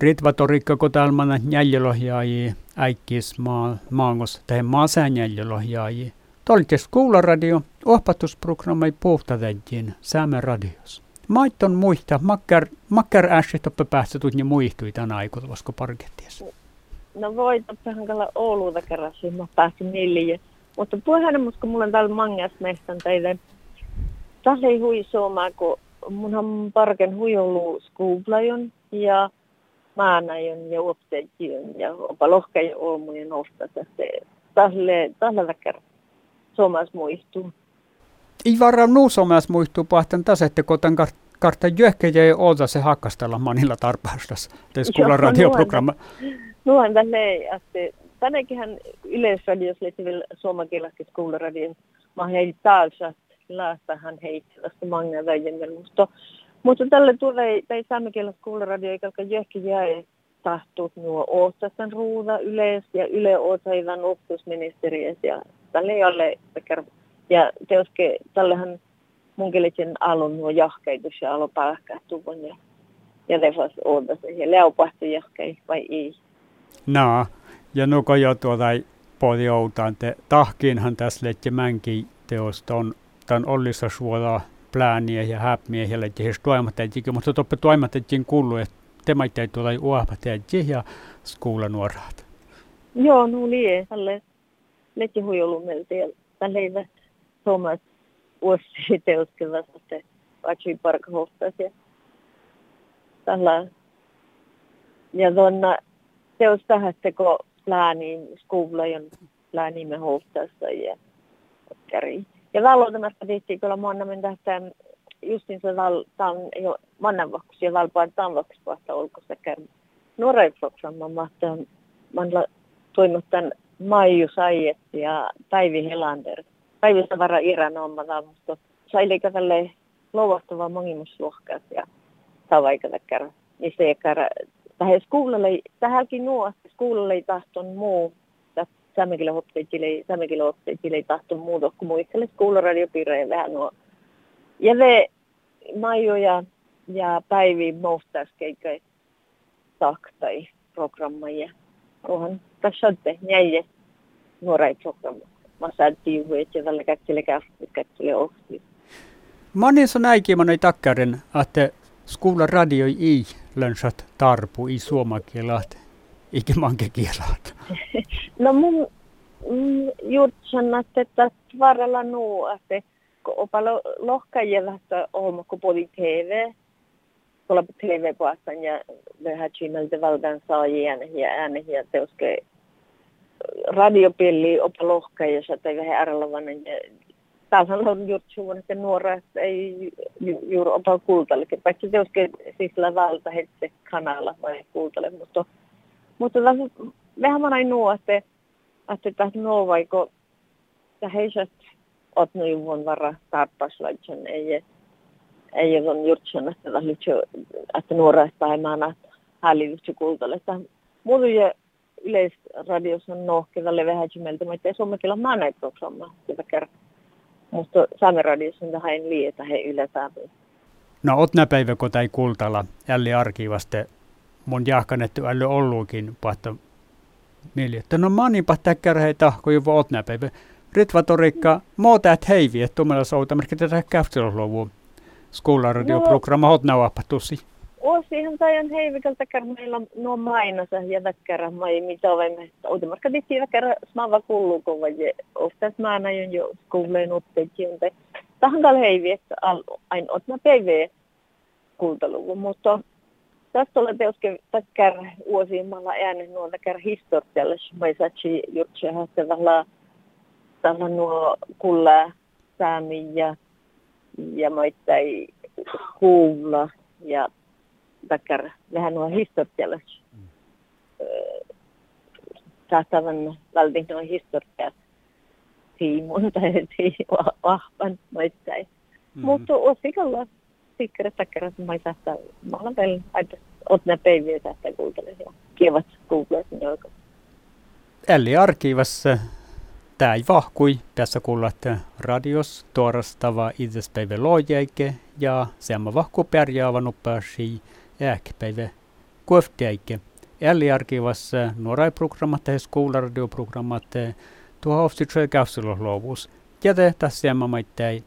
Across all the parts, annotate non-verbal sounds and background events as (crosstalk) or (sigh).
Ritvatorikka kotalmana njäljelohjaaji äikkis maa, maangos tai maasään njäljelohjaaji. Tolkes kuularadio, ohpatusprogrammi puhtatäjien Säämän radios. Maitton muista, makkar, makkar äsket oppe päästä tunnin muihtui tänä aikana, voisiko parkettiessa? No voi, toppahan kalla Ouluuta kerran, mä pääsin niille. Mutta puheen, kun mulla on täällä mangas meistä teille. Tässä ei hui suomaa, kun munhan parken hui ollut ja maanajon ja opteetion ja opa lohkajon olmujen nostassa. Tälle, tällä kerran suomas muistuu. Ei varmaan nuu suomas muistuu pahtan taas, että kotan kartta jöhkejä ei oota se hakkastella manilla tarpeastas. Tässä kuulla radioprogramma. Nuon tälle, että tänäkin yleisradios lehti vielä suomakielessä kuuluradion. Mä hei taas, että hän heittävästä mange väijemmän. Mutta, mutta tälle tulee, tai saamenkielessä kuuluradio, eikä jöhki jäi tahtuut nuo Ootsasen ruuda yleis ja Yle Ootsaivan opetusministeriössä ja tälle ei ole ja teoske tällähän mun kielisen alun nuo jahkeitus ja alo palkkaattuvan ja ja lefas ootase ja leopahti jahkei vai ei. No, ja nuko jo tuota podjoutaan, te tahkiinhan tässä lehti mänkin teosta on tämän Ollissa suolaa plääniä ja häpmiä lehti heistä toimatettiin, mutta toppe toimatettiin kuuluu, että te maitte tuolla uahpatettiin ja skuulla nuoraat. Joo, no lie, tälle lehti huijolumelta ja tälle ei Thomas vuosi (laughs) teoskelassa se vatsui parkhohtaisia. Tällä ja tuonna teos tähän kun lääniin skuulajon läänimme hohtassa ja käri. Ja valvontamasta tehtiin kyllä monna men tästä justin se val, tan, jo mannanvakkus ja valpaan tanvakkus vasta olkossa käy. Nuoreipsoksamma mahtaa manla tämän Maiju Saiet ja Päivi Helander päivästä vara Iran ommata, mutta säilikö tälle louvastava monimusluokkaat ja tavaikata kerran. Niin se kerran, tähän skuulalle, tähänkin nuo, skuulalle ei tahton muu, Hopteitille, sämmekillä hopteitille ei tahton muuta kuin muistelle skuularadiopiirejä vähän nuo. Ja ve Maijo ja, ja Päivi mohtaskeikai taktai programmaja. Onhan tässä on te, jäi nuorai programma massaattiin ja tällä kätsille käfti, kätsille ohti. Manin on äikimän ei takkaren, että skuulla radio ei lönsat tarpu i suomakielat, mankekielat. (laughs) no mun mm, juurtsan, että varalla nuu, että kun opalo lohkajia lähtö olma, kun poli TV, tuolla TV-puastan ja vähän chimeltä valdan saajia ja ääniä teoske radiopilli opa lohkaajassa tai vähän arallavainen. Ja taas on suun, että nuora ei ju, juuri opa kuultalle. Paitsi teoskin siis valta hetse kanalla vai kuultalle. Mutta, mutta vähän mä näin nuo, että, että tässä nuo vaiko heisät oot noin vuonna varra tarppaslaitsen. Ei, ei ole juuri että, että nuora ei maana hälytys kuultalle. Muuten yleisradiossa on nohkevalle vähän kymeltä, mutta ei suomekilla mä näin programma sitä kertaa. Mutta saameradiossa on tähän liitä he yletään. No otna päivä, kun tai jälleen arkivaste mun jahkanettu äly olluukin pahta mieli, että no mä niin pahta kärhei tahko jo otna päivä. Ritva torikka, muuta et heivi, että tuomalla souta, merkki tätä käftiluvuun. Skoolaradioprogramma no. hotna vapahtusi. Vuosihan tajan heivikalta kerran meillä nuo mainosa ja väkkärä mai mitä olemme. Outomarka tehtiin väkkärä smava kulluko vai oftas mä näin jo kuuleen oppeekin. Tähän tällä heivi, että aina otna PV kuunteluvun, mutta tästä olen teoskin väkkärä vuosimmalla äänen nuo väkkärä historialle. Saatsi jutsia haastavalla tällä nuo kulla saami ja, ja moittai kuulla ja tackar vähän nuo historiallis mm. saattavan väldigt nuo historiat tiimun tai vahvan moittain. Mm-hmm. Mutta osikalla sikkeret takkarat mä saattaa, mä olen vielä aina otna päiviä saattaa kuuntele ja kievat kuulee sinne. Eli arkivassa tämä vahkui. Tässä kuulet radios tuorastava itsespäivä lojeike ja on vahku pärjäävä nopeasti jääkpäivä kuefteike. Älli arkivassa nuorai programmat ja skoolaradioprogrammat tuo ofsi kävselosluovuus. Ja te tässä maittai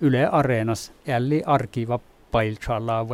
Yle Areenas älli arkiva pailchalaa